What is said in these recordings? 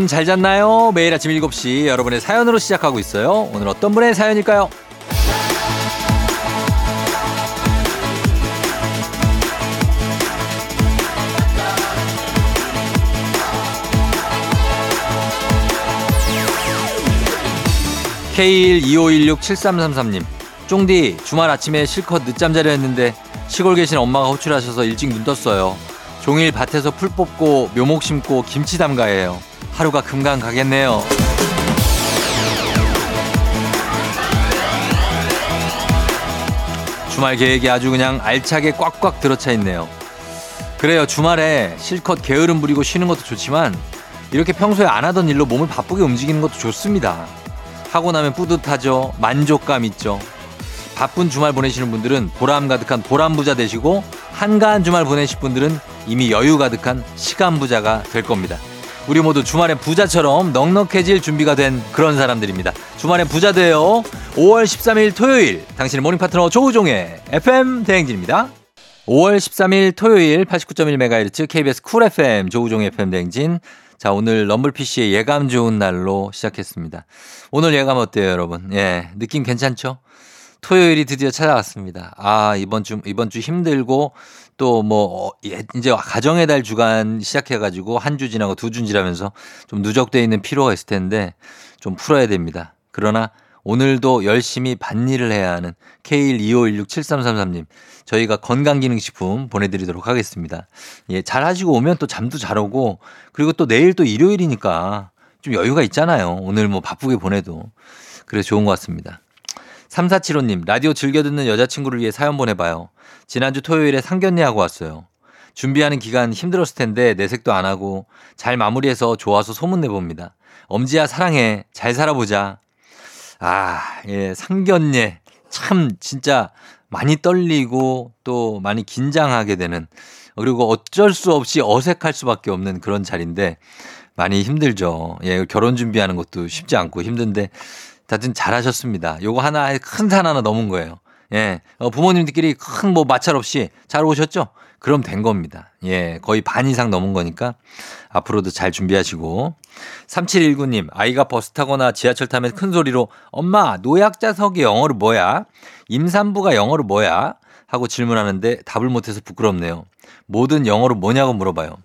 여러분 잘 잤나요? 매일 아침 7시 여러분의 사연으로 시작하고 있어요. 오늘 어떤 분의 사연일까요? K125167333님 쫑디 주말 아침에 실컷 늦잠 자려 했는데 시골 계신 엄마가 호출하셔서 일찍 눈 떴어요. 종일 밭에서 풀 뽑고 묘목 심고 김치 담가해요. 하루가 금방 가겠네요. 주말 계획이 아주 그냥 알차게 꽉꽉 들어차 있네요. 그래요. 주말에 실컷 게으름 부리고 쉬는 것도 좋지만 이렇게 평소에 안 하던 일로 몸을 바쁘게 움직이는 것도 좋습니다. 하고 나면 뿌듯하죠. 만족감 있죠. 바쁜 주말 보내시는 분들은 보람 가득한 보람 부자 되시고 한가한 주말 보내실 분들은 이미 여유 가득한 시간 부자가 될 겁니다. 우리 모두 주말에 부자처럼 넉넉해질 준비가 된 그런 사람들입니다. 주말에 부자 돼요. 5월 13일 토요일 당신의 morning 파트너 조우종의 FM 대행진입니다. 5월 13일 토요일 89.1MHz KBS Cool FM 조우종의 FM 대행진 자, 오늘 럼블피쉬의 예감 좋은 날로 시작했습니다. 오늘 예감 어때요, 여러분? 예, 느낌 괜찮죠? 토요일이 드디어 찾아왔습니다. 아, 이번 주, 이번 주 힘들고 또 뭐, 어, 예, 이제 가정의 달 주간 시작해가지고 한 주 지나고 두 주 지나면서 좀 누적되어 있는 피로가 있을 텐데 좀 풀어야 됩니다. 그러나 오늘도 열심히 밭일을 해야 하는 K125167333님. 저희가 건강기능식품 보내드리도록 하겠습니다. 예, 잘 하시고 오면 또 잠도 잘 오고 그리고 또 내일 또 일요일이니까 좀 여유가 있잖아요. 오늘 뭐 바쁘게 보내도. 그래서 좋은 것 같습니다. 3475님, 라디오 즐겨 듣는 여자친구를 위해 사연 보내봐요. 지난주 토요일에 상견례하고 왔어요. 준비하는 기간 힘들었을 텐데 내색도 안 하고 잘 마무리해서 좋아서 소문내봅니다. 엄지야 사랑해. 잘 살아보자. 아, 예, 상견례. 참, 진짜 많이 떨리고 또 많이 긴장하게 되는 그리고 어쩔 수 없이 어색할 수밖에 없는 그런 자리인데 많이 힘들죠. 예, 결혼 준비하는 것도 쉽지 않고 힘든데 다들 잘하셨습니다. 요거 하나 큰 산 하나 넘은 거예요. 예, 어, 부모님들끼리 큰 뭐 마찰 없이 잘 오셨죠? 그럼 된 겁니다. 예, 거의 반 이상 넘은 거니까 앞으로도 잘 준비하시고. 3719님, 아이가 버스 타거나 지하철 타면 큰 소리로 엄마, 노약자석이 영어로 뭐야? 임산부가 영어로 뭐야? 하고 질문하는데 답을 못해서 부끄럽네요. 뭐든 영어로 뭐냐고 물어봐요.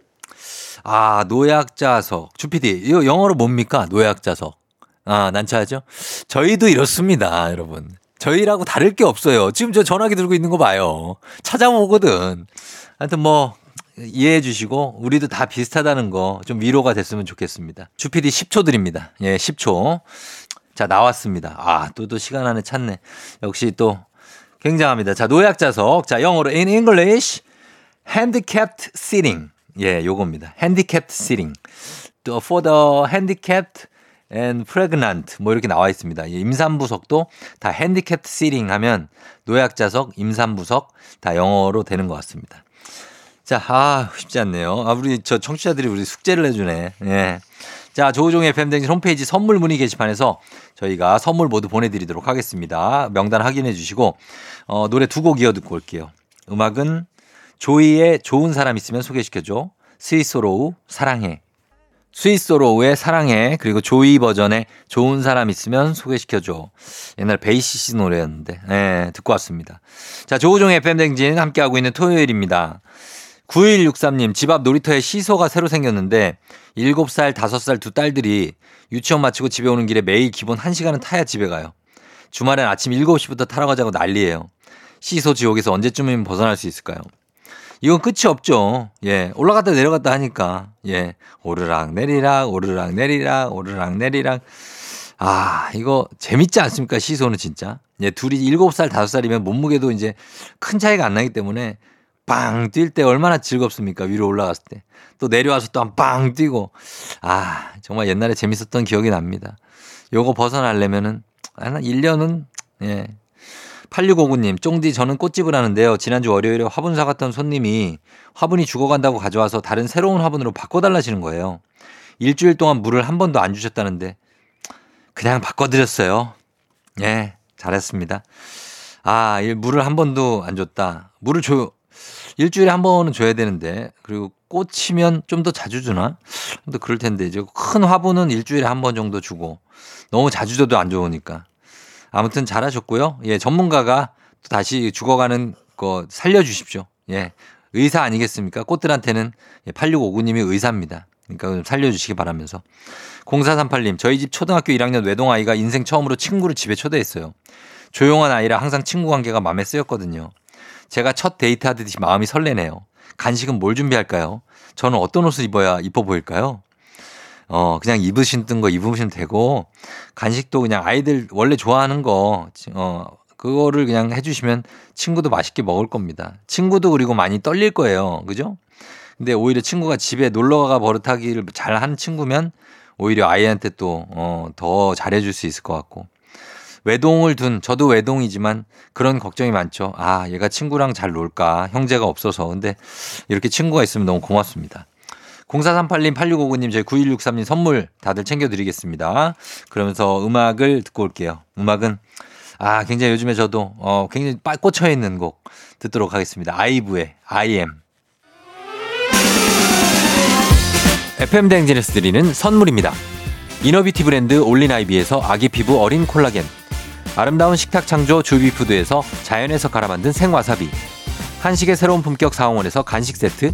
아, 노약자석. 주피디, 이거 영어로 뭡니까? 노약자석. 아, 난처하죠? 저희도 이렇습니다, 여러분. 저희라고 다를 게 없어요. 지금 저 전화기 들고 있는 거 봐요. 찾아보거든. 하여튼 뭐, 이해해 주시고, 우리도 다 비슷하다는 거 좀 위로가 됐으면 좋겠습니다. 주피디 10초 드립니다. 예, 10초. 자, 나왔습니다. 아, 또, 또 시간 안에 찾네. 역시 또 굉장합니다. 자, 노약자석. 자, 영어로 in English, handicapped sitting. 예, 요겁니다. handicapped sitting. for the handicapped and pregnant 뭐 이렇게 나와 있습니다. 임산부석도 다 handicapped sitting 하면 노약자석, 임산부석 다 영어로 되는 것 같습니다. 자, 아, 쉽지 않네요. 아, 우리 저 청취자들이 우리 숙제를 해주네. 예. 자, 조우종의 팬댕진 홈페이지 선물 문의 게시판에서 저희가 선물 모두 보내드리도록 하겠습니다. 명단 확인해 주시고, 어, 노래 두 곡 이어 듣고 올게요. 음악은 조이의 좋은 사람 있으면 소개시켜줘. 스윗소로우 사랑해. 스윗소로우의 사랑해 그리고 조이 버전의 좋은 사람 있으면 소개시켜줘. 옛날 베이시스 노래였는데 네, 듣고 왔습니다. 자 조우종의 FM 대행진 함께하고 있는 토요일입니다. 9163님 집 앞 놀이터에 시소가 새로 생겼는데 7살 5살 두 딸들이 유치원 마치고 집에 오는 길에 매일 기본 1시간은 타야 집에 가요. 주말엔 아침 7시부터 타러 가자고 난리예요. 시소 지옥에서 언제쯤이면 벗어날 수 있을까요? 이건 끝이 없죠. 예. 올라갔다 내려갔다 하니까. 예. 오르락 내리락, 오르락 내리락, 오르락 내리락. 아, 이거 재밌지 않습니까? 시소는 진짜. 예, 둘이 7살, 5살이면 몸무게도 이제 큰 차이가 안 나기 때문에 빵 뛸 때 얼마나 즐겁습니까? 위로 올라갔을 때. 또 내려와서 또 한 빵 뛰고. 아, 정말 옛날에 재밌었던 기억이 납니다. 요거 벗어나려면은, 한 1년은, 예, 8659님, 쫑디 저는 꽃집을 하는데요. 지난주 월요일에 화분 사갔던 손님이 화분이 죽어간다고 가져와서 다른 새로운 화분으로 바꿔달라시는 거예요. 일주일 동안 물을 한 번도 안 주셨다는데 그냥 바꿔드렸어요. 예, 잘했습니다. 아, 물을 한 번도 안 줬다. 물을 줘, 일주일에 한 번은 줘야 되는데, 그리고 꽂히면 좀 더 자주 주나? 또 그럴 텐데 이제 큰 화분은 일주일에 한 번 정도 주고 너무 자주 줘도 안 좋으니까. 아무튼 잘하셨고요. 예, 전문가가 또 다시 죽어가는 거 살려주십시오. 예. 의사 아니겠습니까? 꽃들한테는 8659님이 예, 의사입니다. 그러니까 살려주시기 바라면서. 0438님, 저희 집 초등학교 1학년 외동아이가 인생 처음으로 친구를 집에 초대했어요. 조용한 아이라 항상 친구 관계가 마음에 쓰였거든요. 제가 첫 데이트하듯이 마음이 설레네요. 간식은 뭘 준비할까요? 저는 어떤 옷을 입어야 이뻐 보일까요? 어, 그냥 입으신 거 입으시면 되고, 간식도 그냥 아이들 원래 좋아하는 거, 어, 그거를 그냥 해주시면 친구도 맛있게 먹을 겁니다. 친구도 그리고 많이 떨릴 거예요. 그죠? 근데 오히려 친구가 집에 놀러가 버릇하기를 잘 하는 친구면 오히려 아이한테 또, 어, 더 잘해줄 수 있을 것 같고. 외동을 둔, 저도 외동이지만 그런 걱정이 많죠. 아, 얘가 친구랑 잘 놀까? 형제가 없어서. 근데 이렇게 친구가 있으면 너무 고맙습니다. 0438님, 8659님, 저희 9163님 선물 다들 챙겨드리겠습니다. 그러면서 음악을 듣고 올게요. 음악은 아, 굉장히 요즘에 저도 어, 굉장히 꽂혀 있는 곡 듣도록 하겠습니다. 아이브의 I am. FM 대행진에서 드리는 선물입니다. 이너비티 브랜드 올린아이비에서 아기 피부 어린 콜라겐. 아름다운 식탁 창조 주비푸드에서 자연에서 갈아 만든 생와사비. 한식의 새로운 품격 사홍원에서 간식 세트.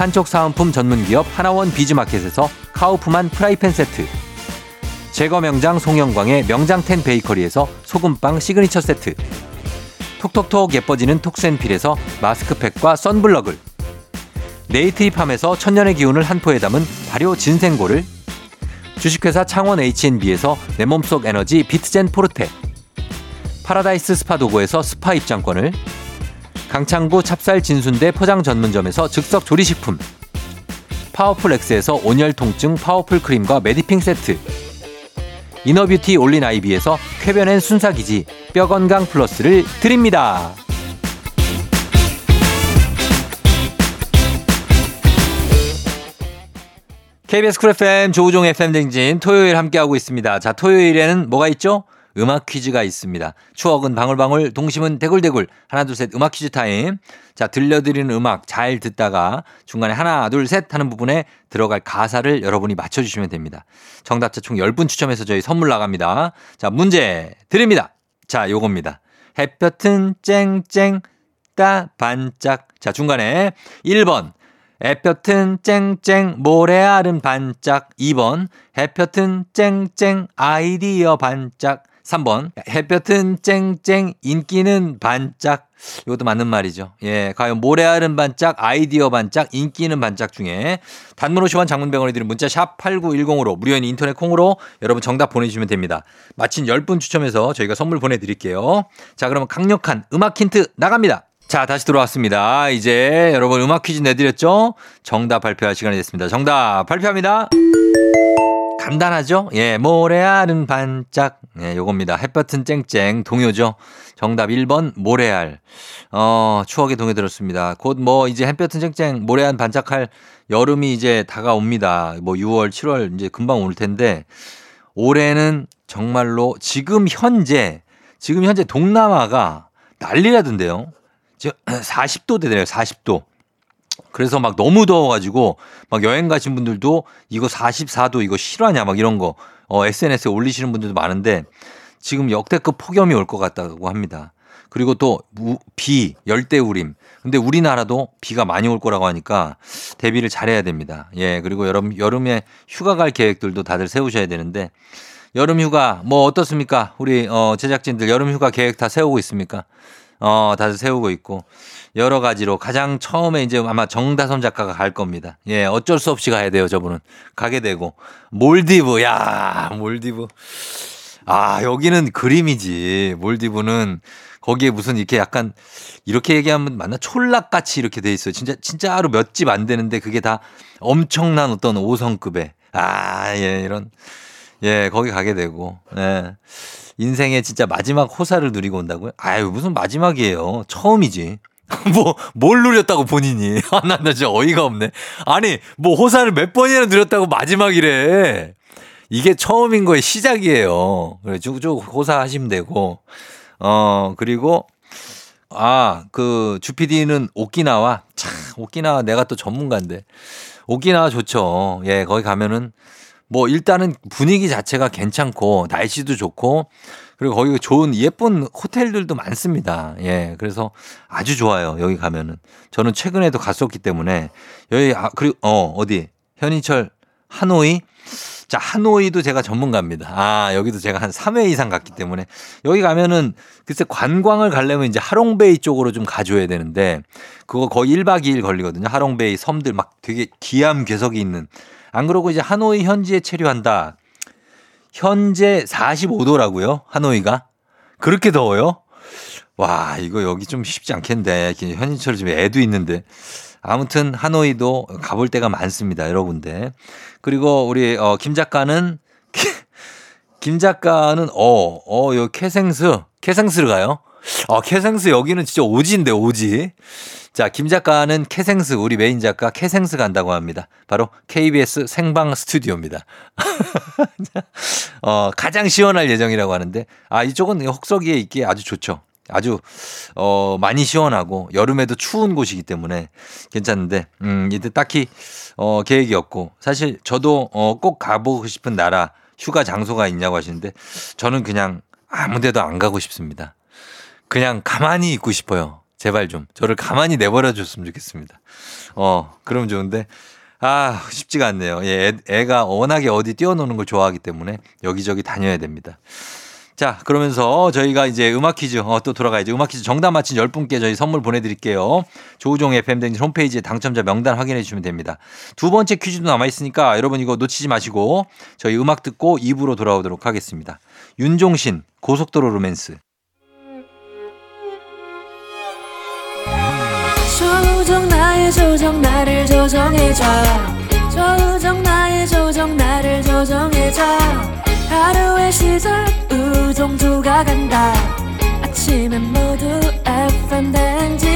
판촉 사은품 전문기업 하나원 비즈마켓에서 카우프만 프라이팬 세트. 제과 명장 송영광의 명장텐 베이커리에서 소금빵 시그니처 세트. 톡톡톡 예뻐지는 톡센필에서 마스크팩과 썬블럭을. 네이트리팜에서 천년의 기운을 한 포에 담은 발효 진생고를. 주식회사 창원 H&B에서 내 몸속 에너지 비트젠 포르테. 파라다이스 스파 도구에서 스파 입장권을 강창구 찹쌀 진순대 포장 전문점에서 즉석 조리식품 파워풀 엑스에서 온열 통증 파워풀 크림과 메디핑 세트 inner beauty 올린 아이비에서 쾌변엔 순사기지 뼈 건강 플러스를 드립니다. KBS 쿨 FM 조우종 FM대행진 토요일 함께하고 있습니다. 자, 토요일에는 뭐가 있죠? 음악 퀴즈가 있습니다. 추억은 방울방울, 동심은 대굴대굴. 하나, 둘, 셋, 음악 퀴즈 타임. 자, 들려드리는 음악 잘 듣다가 중간에 하나, 둘, 셋 하는 부분에 들어갈 가사를 여러분이 맞춰주시면 됩니다. 정답자 총 10분 추첨해서 저희 선물 나갑니다. 자, 문제 드립니다. 자, 요겁니다. 햇볕은 쨍쨍, 따, 반짝. 자, 중간에 1번. 햇볕은 쨍쨍 모래알은 반짝 2번 햇볕은 쨍쨍 아이디어 반짝 3번. 햇볕은 쨍쨍, 인기는 반짝. 이것도 맞는 말이죠. 예. 과연 모래알은 반짝, 아이디어 반짝, 인기는 반짝 중에 단문 50원 장문병원에 드린 문자 샵 8910으로 무료인 인터넷 콩으로 여러분 정답 보내주시면 됩니다. 마친 10분 추첨해서 저희가 선물 보내드릴게요. 자, 그러면 강력한 음악 힌트 나갑니다. 자, 다시 돌아왔습니다. 이제 여러분 음악 퀴즈 내드렸죠? 정답 발표할 시간이 됐습니다. 정답 발표합니다. 간단하죠? 예, 모래알은 반짝. 예, 요겁니다. 햇볕은 쨍쨍. 동요죠. 정답 1번 모래알. 어, 추억의 동요 들었습니다. 곧 뭐 이제 햇볕은 쨍쨍 모래알 반짝할 여름이 이제 다가옵니다. 뭐 6월, 7월 이제 금방 올 텐데 올해는 정말로 지금 현재 지금 현재 동남아가 난리라던데요. 지금 40도 되네요. 40도. 그래서 막 너무 더워가지고 막 여행 가신 분들도 이거 44도 이거 실화냐 막 이런 거 어, SNS에 올리시는 분들도 많은데 지금 역대급 폭염이 올 것 같다고 합니다. 그리고 또 비, 열대우림. 근데 우리나라도 비가 많이 올 거라고 하니까 대비를 잘해야 됩니다. 예, 그리고 여름, 여름에 휴가 갈 계획들도 다들 세우셔야 되는데 여름 휴가 뭐 어떻습니까? 우리 어, 제작진들 여름 휴가 계획 다 세우고 있습니까? 어, 다들 세우고 있고 여러 가지로 가장 처음에 이제 아마 정다선 작가가 갈 겁니다. 예, 어쩔 수 없이 가야 돼요, 저분은. 가게 되고. 몰디브, 야, 몰디브. 아, 여기는 그림이지. 몰디브는 거기에 무슨 이렇게 약간 이렇게 얘기하면 맞나? 촌락같이 이렇게 돼 있어요. 진짜, 진짜로 몇 집 안 되는데 그게 다 엄청난 어떤 5성급의. 아, 예, 이런. 예, 거기 가게 되고. 예. 인생의 진짜 마지막 호사를 누리고 온다고요? 아유, 무슨 마지막이에요. 처음이지. 뭐, 뭘 누렸다고 본인이. 아, 나, 나 진짜 어이가 없네. 아니, 뭐 호사를 몇 번이나 누렸다고 마지막이래. 이게 처음인 거의 시작이에요. 그래, 쭉쭉 호사 하시면 되고. 어, 그리고, 아, 그, 주피디는 오키나와. 참, 오키나와 내가 또 전문가인데. 오키나와 좋죠. 예, 거기 가면은 뭐 일단은 분위기 자체가 괜찮고 날씨도 좋고 그리고 거기 좋은 예쁜 호텔들도 많습니다. 예. 그래서 아주 좋아요. 여기 가면은. 저는 최근에도 갔었기 때문에 여기 아 그리고 어 어디 현인철 하노이 자, 하노이도 제가 전문가입니다. 아, 여기도 제가 한 3회 이상 갔기 때문에 여기 가면은 글쎄 관광을 가려면 이제 하롱베이 쪽으로 좀 가줘야 되는데 그거 거의 1박 2일 걸리거든요. 하롱베이 섬들 막 되게 기암 괴석이 있는 안 그러고 이제 하노이 현지에 체류한다. 현재 45도라고요? 하노이가? 그렇게 더워요? 와, 이거 여기 좀 쉽지 않겠는데. 현인철 집에 애도 있는데. 아무튼 하노이도 가볼 때가 많습니다. 여러 군데. 그리고 우리 어, 김 작가는 김 작가는 어, 어, 요 캐생스, 캐생스를 가요? 어, 캐생스 여기는 진짜 오지인데 오지. 자, 김 작가는 캐생스, 우리 메인 작가 캐생스 간다고 합니다. 바로 KBS 생방 스튜디오입니다. 어, 가장 시원할 예정이라고 하는데, 아, 이쪽은 혹서기에 있기에 아주 좋죠. 아주, 어, 많이 시원하고, 여름에도 추운 곳이기 때문에 괜찮은데, 음, 이때 딱히, 어, 계획이 없고, 사실 저도, 어, 꼭 가보고 싶은 나라, 휴가 장소가 있냐고 하시는데, 저는 그냥 아무 데도 안 가고 싶습니다. 그냥 가만히 있고 싶어요. 제발 좀 저를 가만히 내버려 줬으면 좋겠습니다. 어, 그럼 좋은데 아, 쉽지가 않네요. 예, 애, 가 워낙에 어디 뛰어노는 걸 좋아하기 때문에 여기저기 다녀야 됩니다. 자, 그러면서 저희가 이제 음악 퀴즈, 어, 또 돌아가야죠. 음악 퀴즈 정답 맞힌 10분께 저희 선물 보내드릴게요. 조우종 FM댕 홈페이지에 당첨자 명단 확인해 주시면 됩니다. 두 번째 퀴즈도 남아있으니까 여러분 이거 놓치지 마시고 저희 음악 듣고 2부로 돌아오도록 하겠습니다. 윤종신, 고속도로 로맨스. 조정 나의 조정 나를 조정해줘. 조정 나의 조정 나를 조정해줘. 하루의 시절 우정조가 간다. 아침엔 모두 FM 댕진.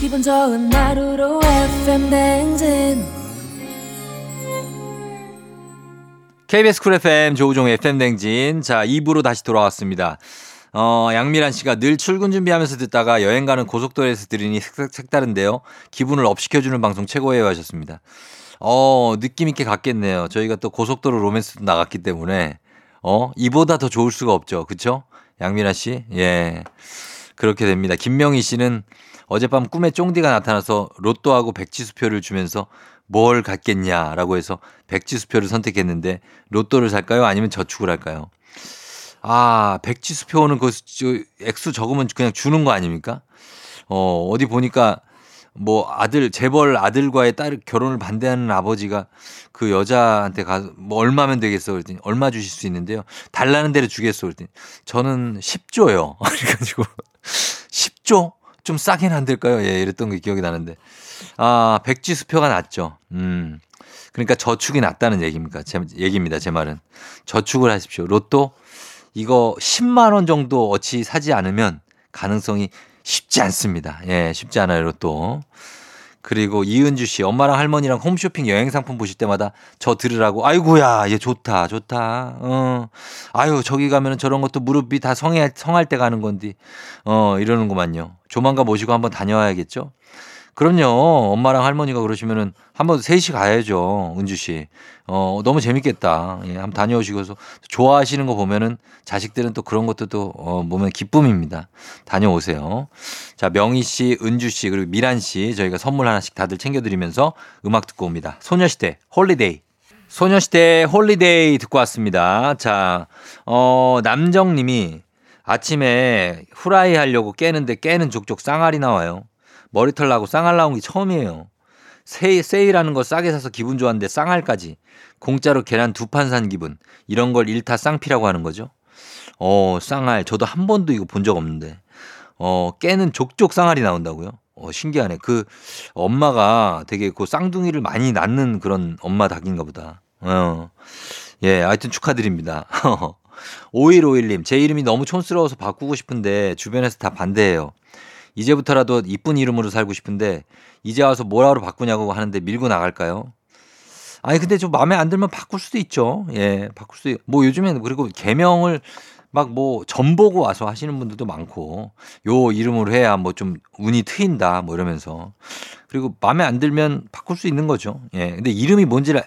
기분 좋은 하루로 FM 댕진. KBS 쿨 FM 조우종의 FM 댕진. 자 2부로 다시 돌아왔습니다. 어, 양미란 씨가 늘 출근 준비하면서 듣다가 여행 가는 고속도로에서 들으니 색, 다른데요 기분을 업시켜주는 방송 최고예요 하셨습니다. 어, 느낌 있게 갔겠네요. 저희가 또 고속도로 로맨스도 나갔기 때문에 어, 이보다 더 좋을 수가 없죠. 그쵸? 양미란 씨? 예. 그렇게 됩니다. 김명희 씨는 어젯밤 꿈에 쫑디가 나타나서 로또하고 백지수표를 주면서 뭘 갖겠냐라고 해서 백지수표를 선택했는데 로또를 살까요? 아니면 저축을 할까요? 아, 백지수표는 그 액수 적으면 그냥 주는 거 아닙니까? 어, 어디 보니까 뭐 아들 재벌 아들과의 딸 결혼을 반대하는 아버지가 그 여자한테 가서 뭐 얼마면 되겠어 그랬더니 얼마 주실 수 있는데요. 달라는 대로 주겠어 그랬더니 저는 10조요. 그래가지고 10조 좀 싸긴 안 될까요? 예, 이랬던 게 기억이 나는데 아 백지 수표가 낫죠. 음. 그러니까 저축이 낫다는 얘기입니까? 제 얘기입니다. 제 말은 저축을 하십시오. 로또 이거 10만 원 정도 어치 사지 않으면 가능성이 쉽지 않습니다. 예, 쉽지 않아요, 로또. 그리고 이은주 씨, 엄마랑 할머니랑 홈쇼핑 여행 상품 보실 때마다 저 들으라고, 아이고야, 얘 좋다, 좋다. 어, 아유, 저기 가면은 저런 것도 무릎이 다 성해, 성할 때 가는 건데, 어, 이러는구만요. 조만간 모시고 한번 다녀와야겠죠? 그럼요. 엄마랑 할머니가 그러시면은 한번 셋이 가야죠. 은주 씨. 어, 너무 재밌겠다. 예, 한번 다녀오시고서 좋아하시는 거 보면은 자식들은 또 그런 것도 또, 어, 보면 기쁨입니다. 다녀오세요. 자, 명희 씨, 은주 씨, 그리고 미란 씨 저희가 선물 하나씩 다들 챙겨드리면서 음악 듣고 옵니다. 소녀시대, Holiday. 소녀시대 Holiday 듣고 왔습니다. 자, 어, 남정 님이 아침에 후라이 하려고 깨는데 깨는 족족 쌍알이 나와요. 머리털 나고 쌍알 나온 게 처음이에요. 세일, 세일하는 거 싸게 사서 기분 좋았는데 쌍알까지. 공짜로 계란 두 판 산 기분. 이런 걸 일타 쌍피라고 하는 거죠. 어, 쌍알. 저도 한 번도 이거 본 적 없는데. 어, 깨는 족족 쌍알이 나온다고요? 어, 신기하네. 그 엄마가 되게 그 쌍둥이를 많이 낳는 그런 엄마 닭인가 보다. 어. 예, 하여튼 축하드립니다. 5151님, 제 이름이 너무 촌스러워서 바꾸고 싶은데 주변에서 다 반대해요. 이제부터라도 이쁜 이름으로 살고 싶은데 이제 와서 뭐라고 바꾸냐고 하는데 밀고 나갈까요? 아니 근데 좀 마음에 안 들면 바꿀 수도 있죠. 예, 바꿀 수도. 뭐 요즘에는 그리고 개명을 막뭐점 보고 와서 하시는 분들도 많고 요 이름으로 해야 뭐 좀 운이 트인다 뭐 이러면서 그리고 마음에 안 들면 바꿀 수 있는 거죠. 예, 근데 이름이 뭔지를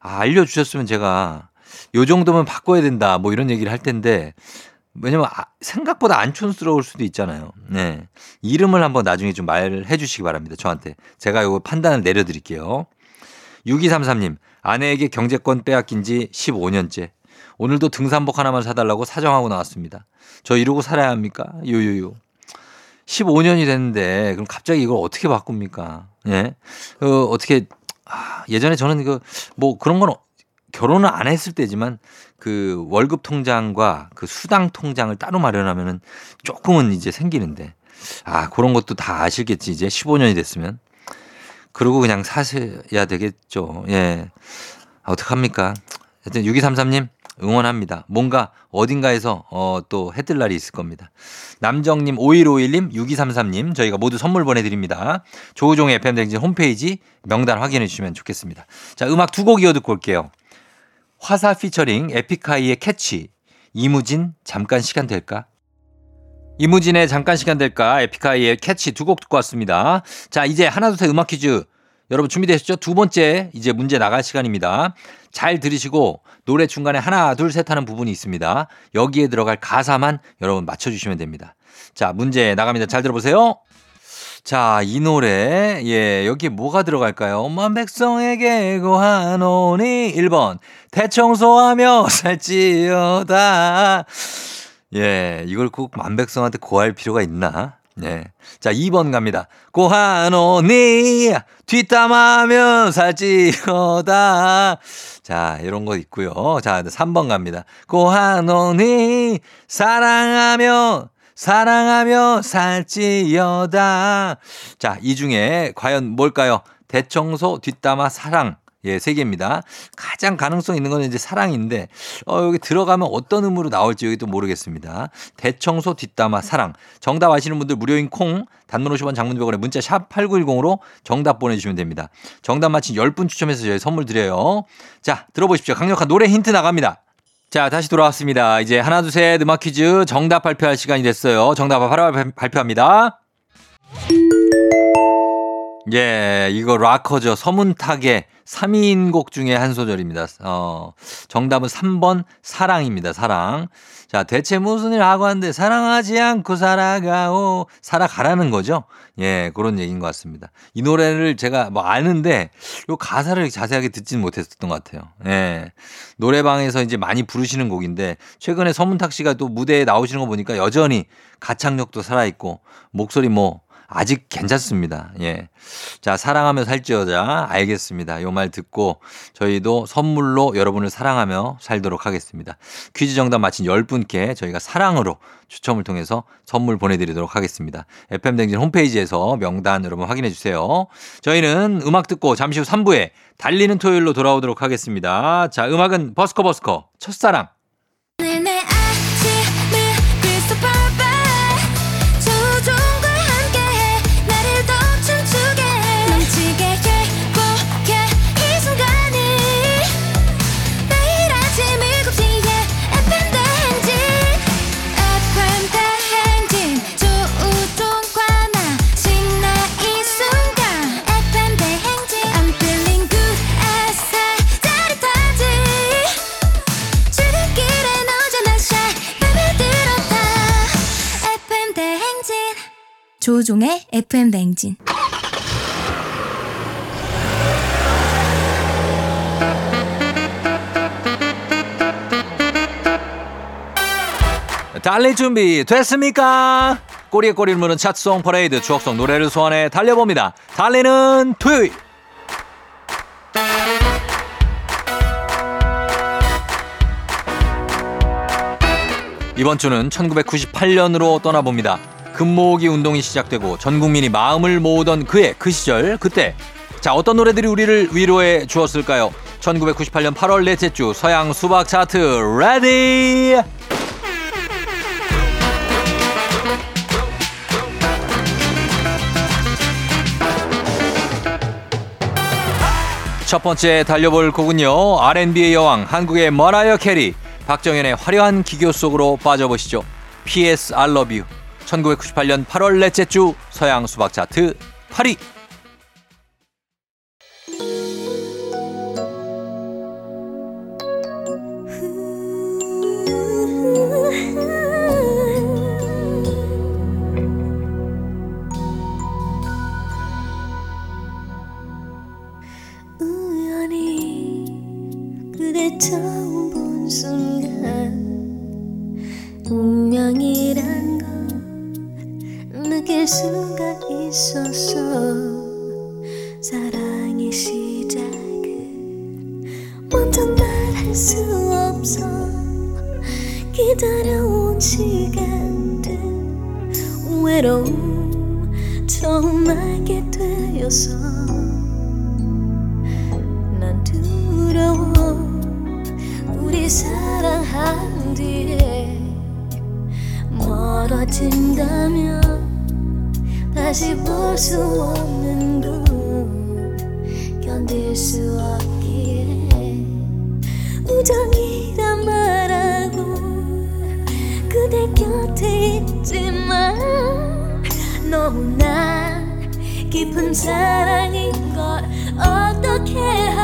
아, 알려주셨으면 제가 요 정도면 바꿔야 된다 뭐 이런 얘기를 할 텐데 왜냐면 아, 생각보다 안 촌스러울 수도 있잖아요. 네. 이름을 한번 나중에 좀 말해 주시기 바랍니다. 저한테. 제가 요거 판단을 내려 드릴게요. 6233님, 아내에게 경제권 빼앗긴 지 15년째. 오늘도 등산복 하나만 사달라고 사정하고 나왔습니다. 저 이러고 살아야 합니까? 요요요. 15년이 됐는데, 그럼 갑자기 이걸 어떻게 바꿉니까? 예. 어, 어떻게, 아, 예전에 저는 그, 뭐 그런 건 결혼을 안 했을 때지만 그 월급 통장과 그 수당 통장을 따로 마련하면은 조금은 이제 생기는데 아 그런 것도 다 아시겠지 이제 15년이 됐으면. 그러고 그냥 사셔야 되겠죠. 예. 아, 어떡합니까? 하여튼 6233님 응원합니다. 뭔가 어딘가에서 어, 또 해뜰 날이 있을 겁니다. 남정님 5151님 6233님 저희가 모두 선물 보내드립니다. 조우종의 FM댕진 홈페이지 명단 확인해 주시면 좋겠습니다. 자 음악 두 곡 이어 듣고 올게요 화사 피처링 에픽하이의 Catch 이무진 잠깐 시간 될까? 이무진의 잠깐 시간 될까? 에픽하이의 Catch 두 곡 듣고 왔습니다. 자 이제 하나 둘 셋 음악 퀴즈 여러분 준비되셨죠? 두 번째 이제 문제 나갈 시간입니다. 잘 들으시고 노래 중간에 하나 둘 셋 하는 부분이 있습니다. 여기에 들어갈 가사만 여러분 맞춰주시면 됩니다. 자 문제 나갑니다. 잘 들어보세요. 자, 이 노래, 예, 여기 뭐가 들어갈까요? 엄만 백성에게 고하노니 1번, 대청소하며 살찌어다. 예, 이걸 꼭 만백성한테 고할 필요가 있나? 예. 자, 2번 갑니다. 고하노니 뒷담하며 살찌어다. 자, 이런 거 있고요. 자, 3번 갑니다. 고하노니 사랑하며 사랑하며 살지여다. 자, 이 중에 과연 뭘까요? 대청소, 뒷담화, 사랑. 예, 세 개입니다. 가장 가능성 있는 거는 이제 사랑인데, 어, 여기 들어가면 어떤 음으로 나올지 여기 또 모르겠습니다. 대청소, 뒷담화, 사랑. 정답 아시는 분들 무료인 콩, 단문 50원 장문 100원에 문자 샵 8910으로 정답 보내주시면 됩니다. 정답 맞힌 10분 추첨해서 저희 선물 드려요. 자, 들어보십시오. 강력한 노래 힌트 나갑니다. 자, 다시 돌아왔습니다. 이제 하나, 둘, 셋 음악 퀴즈 정답 발표할 시간이 됐어요. 정답 바로 발표합니다. 예, 이거 락커죠. 서문탁의 3인 곡 중에 한 소절입니다. 어, 정답은 3번 사랑입니다. 사랑. 자, 대체 무슨 일 하고 왔는데 사랑하지 않고 살아가오. 살아가라는 거죠. 예, 그런 얘기인 것 같습니다. 이 노래를 제가 뭐 아는데 요 가사를 자세하게 듣지는 못했었던 것 같아요. 예. 노래방에서 이제 많이 부르시는 곡인데 최근에 서문탁 씨가 또 무대에 나오시는 거 보니까 여전히 가창력도 살아있고 목소리 뭐 아직 괜찮습니다. 예. 자, 사랑하며 살지어자. 알겠습니다. 요 말 듣고 저희도 선물로 여러분을 사랑하며 살도록 하겠습니다. 퀴즈 정답 맞힌 10분께 저희가 사랑으로 추첨을 통해서 선물 보내드리도록 하겠습니다. FM댕진 홈페이지에서 명단 여러분 확인해 주세요. 저희는 음악 듣고 잠시 후 3부에 달리는 토요일로 돌아오도록 하겠습니다. 자, 음악은 버스커 버스커 첫사랑. 조종의 FM 댕진 달릴 준비 됐습니까? 꼬리에 꼬리를 무는 차트송 퍼레이드 추억송 노래를 소환해 달려봅니다. 달리는 토요일. 이번 주는 1998년으로 떠나봅니다. 금모으기 운동이 시작되고 전 국민이 마음을 모으던 그해 그 시절 그때 자 어떤 노래들이 우리를 위로해 주었을까요? 1998년 8월 넷째 주 서양 수박 차트 ready 첫 번째 달려볼 곡은요 R&B의 여왕 한국의 머라이어 캐리 박정현의 화려한 기교 속으로 빠져보시죠 P.S. I love you 1998년 8월 넷째 주 서양 수박 차트 8위. 우연히 그대 처 외로움 처음 알게 되어서 난 두려워 우리 사랑한 뒤에 멀어진다면 다시 볼 수 없 깊은 사랑인 걸 어떻게 하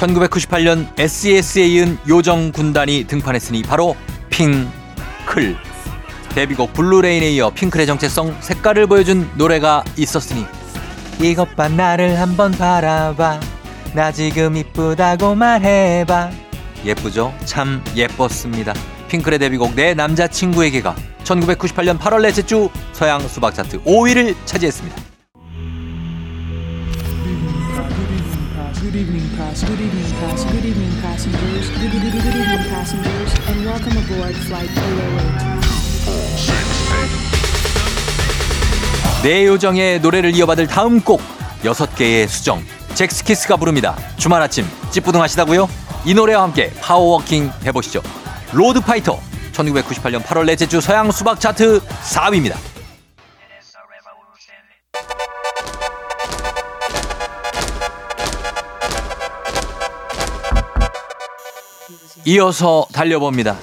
1998년 SES에 이은 요정 군단이 등판했으니 바로 핑클. 데뷔곡 Blue Rain에 이어 핑클의 정체성 색깔을 보여준 노래가 있었으니 이것 봐 나를 한번 바라봐 나 지금 이쁘다고 말해봐 예쁘죠? 참 예뻤습니다 핑클의 데뷔곡 내 남자친구에게가 1998년 8월 넷째 주 서양 수박 차트 5위를 차지했습니다 Good evening, pass. Good evening, pass. Good evening, passengers. Good, good, good, good evening, passengers, and welcome aboard flight 008. 내 요정의 노래를 이어받을 다음 곡 여섯 개의 수정 젝스키스가 부릅니다 주말 아침 찌뿌둥하시다고요? 이 노래와 함께 power walking 해보시죠 Road Fighter 1998년 8월 넷째 주 서양 수박 차트 4위입니다 이어서 달려봅니다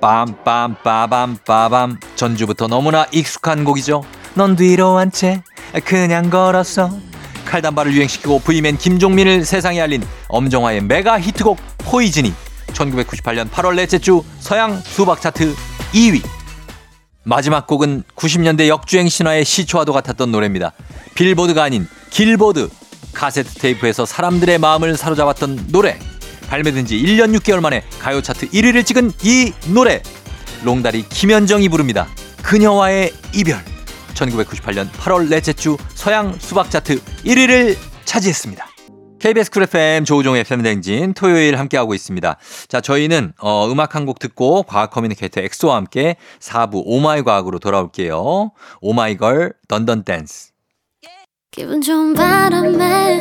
빰빰 빠밤 빠밤 전주부터 너무나 익숙한 곡이죠. 넌 뒤로 한 채 그냥 걸었어. 칼담바를 유행시키고 V맨 김종민을 세상에 알린 엄정화의 메가 히트곡 포이즌이 1998년 8월 넷째 주 서양 수박 차트 2위. 마지막 곡은 90년대 역주행 신화의 시초와도 같았던 노래입니다. 빌보드가 아닌 길보드 카세트 테이프에서 사람들의 마음을 사로잡았던 노래. 발매된 지 1년 6개월 만에 가요 차트 1위를 찍은 이 노래. 롱다리 김현정이 부릅니다. 그녀와의 이별. 1998년 8월 넷째 주 서양 수박 차트 1위를 차지했습니다. KBS 쿨 FM 조우종의 FM대행진 토요일 함께하고 있습니다. 자, 저희는 어, 음악 한 곡 듣고 과학 communicator 엑소와 함께 4부 Oh my 과학으로 돌아올게요. 오마이걸 던던 댄스. 기분 좋은 바람에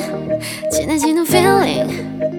진해지는 feeling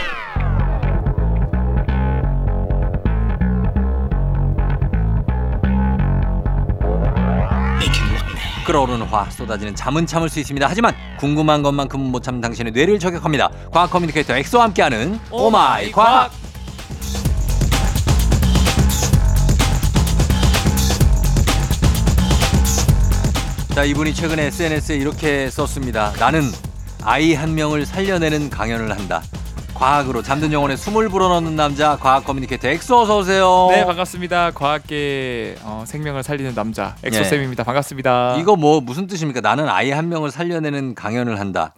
끓어오르는 화 쏟아지는 잠은 참을 수 있습니다. 하지만 궁금한 것만큼은 못 참는 당신의 뇌를 저격합니다. 과학 communicator 엑소와 함께하는 Oh my 과학. 자 이분이 최근에 SNS에 이렇게 썼습니다. 나는 아이 한 명을 살려내는 강연을 한다. 과학으로 잠든 영혼에 숨을 불어넣는 남자 과학 communicator 엑소 어서 오세요. 네 반갑습니다. 과학계 어, 생명을 살리는 남자 엑소 쌤입니다. 반갑습니다. 이거 뭐 무슨 뜻입니까? 나는 아이 한 명을 살려내는 강연을 한다.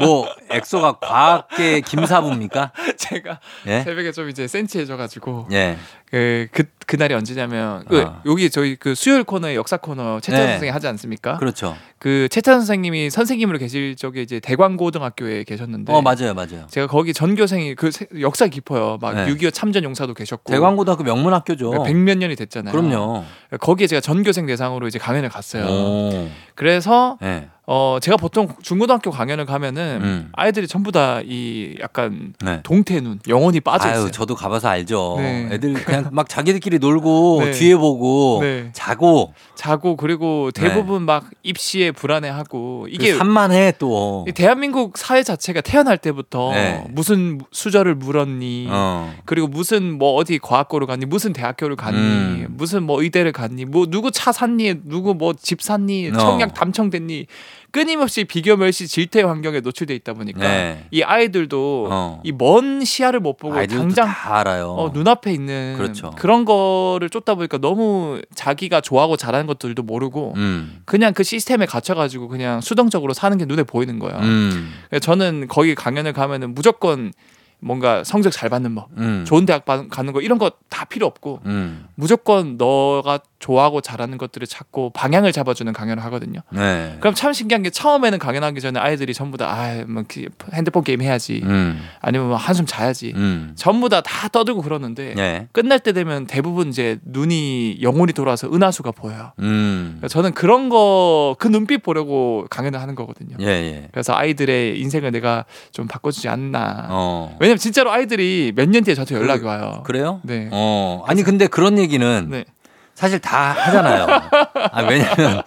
뭐 엑소가 과학계 김사부입니까? 제가 예? 새벽에 좀 이제 센치해져가지고 예. 그, 그 그날이 언제냐면 그 아. 여기 저희 그 수요일 코너에 역사 코너 최찬 네. 선생님 하지 않습니까? 그렇죠. 그 최찬 선생님이 선생님으로 계실 적에 이제 대광고등학교에 계셨는데 어 맞아요, 맞아요. 제가 거기 전교생이 그 세- 역사 깊어요. 막 네. 6.25 참전 용사도 계셨고 대광고등학교 명문학교죠. 백몇 년이 됐잖아요. 그럼요. 거기에 제가 전교생 대상으로 이제 강연을 갔어요. 오. 그래서 네. 어 제가 보통 중고등학교 강연을 가면은 음. 아이들이 전부 다 이 약간 네. 동태 눈 영혼이 빠져 있어요. 아유, 저도 가봐서 알죠. 네. 애들 그냥 막 자기들끼리 놀고 네. 뒤에 보고 네. 자고 자고 그리고 대부분 막 입시에 불안해하고 이게 이게 산만해 또. 이 대한민국 사회 자체가 태어날 때부터 네. 무슨 수저를 물었니 어. 그리고 무슨 뭐 어디 과학고를 갔니 무슨 대학교를 갔니 음. 무슨 뭐 의대를 갔니 뭐 누구 차 샀니 누구 뭐 집 샀니 어. 청약 당첨됐니 끊임없이 비교 멸시 질태 환경에 노출돼 있다 보니까 네. 이 아이들도 어. 이먼 시야를 못 보고 당장. 어, 눈앞에 있는 그렇죠. 런 거를 쫓다 보니까 너무 자기가 좋아하고 잘하는 것들도 모르고 음. 그냥 그 시스템에 갇혀가지고 그냥 수동적으로 사는 게 눈에 보이는 거예요. 음. 저는 거기 강연을 가면은 무조건 뭔가 성적 잘 받는 법, 음. 좋은 대학 바- 가는 거 이런 거 다 필요 없고 음. 무조건 너가 좋아하고 잘하는 것들을 찾고 방향을 잡아주는 강연을 하거든요. 네. 그럼 참 신기한 게 처음에는 강연하기 전에 아이들이 전부 다 아, 뭐그 핸드폰 게임 해야지, 음. 아니면 뭐 한숨 자야지, 음. 전부 다 다 떠들고 그러는데 네. 끝날 때 되면 대부분 이제 눈이 영혼이 돌아와서 은하수가 보여요. 음. 그러니까 저는 그런 거 그 눈빛 보려고 강연을 하는 거거든요. 예, 예. 그래서 아이들의 인생을 내가 좀 바꿔주지 않나. 어. 왜냐면 진짜로 아이들이 몇 년 뒤에 저한테 연락이 와요. 그래요? 네. 어. 아니 근데 그런 얘기는 네. 사실 다 하잖아요. 아, 왜냐면